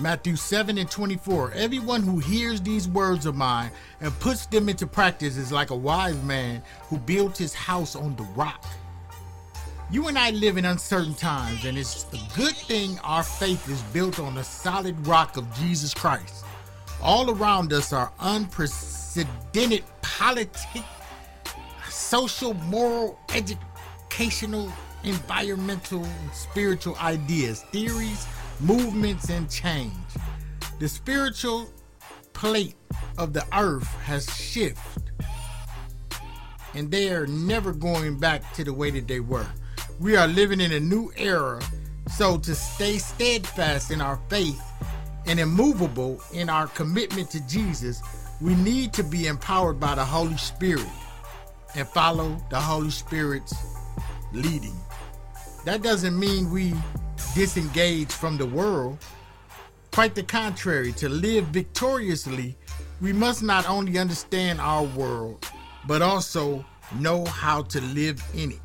Matthew 7 and 24. Everyone who hears these words of mine and puts them into practice is like a wise man who built his house on the rock. You and I live in uncertain times, and it's a good thing our faith is built on the solid rock of Jesus Christ. All around us are unprecedented politic, social, moral, educational, environmental, and spiritual ideas, theories, movements, and change. The spiritual plate of the earth has shifted, and they are never going back to the way that they were. We are living in a new era, so to stay steadfast in our faith and immovable in our commitment to Jesus, we need to be empowered by the Holy Spirit and follow the Holy Spirit's leading. That doesn't mean we disengage from the world. Quite the contrary, to live victoriously, we must not only understand our world, but also know how to live in it.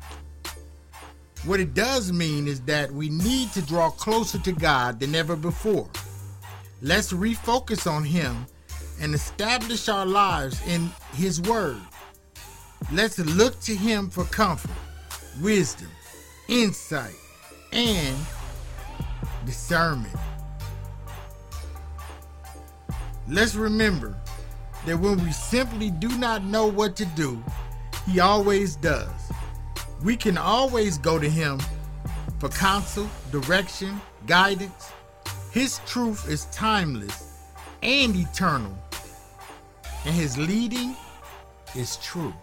What it does mean is that we need to draw closer to God than ever before. Let's refocus on Him and establish our lives in His Word. Let's look to Him for comfort, wisdom, insight, and discernment. Let's remember that when we simply do not know what to do, He always does. We can always go to Him for counsel, direction, guidance. His truth is timeless and eternal, and His leading is true.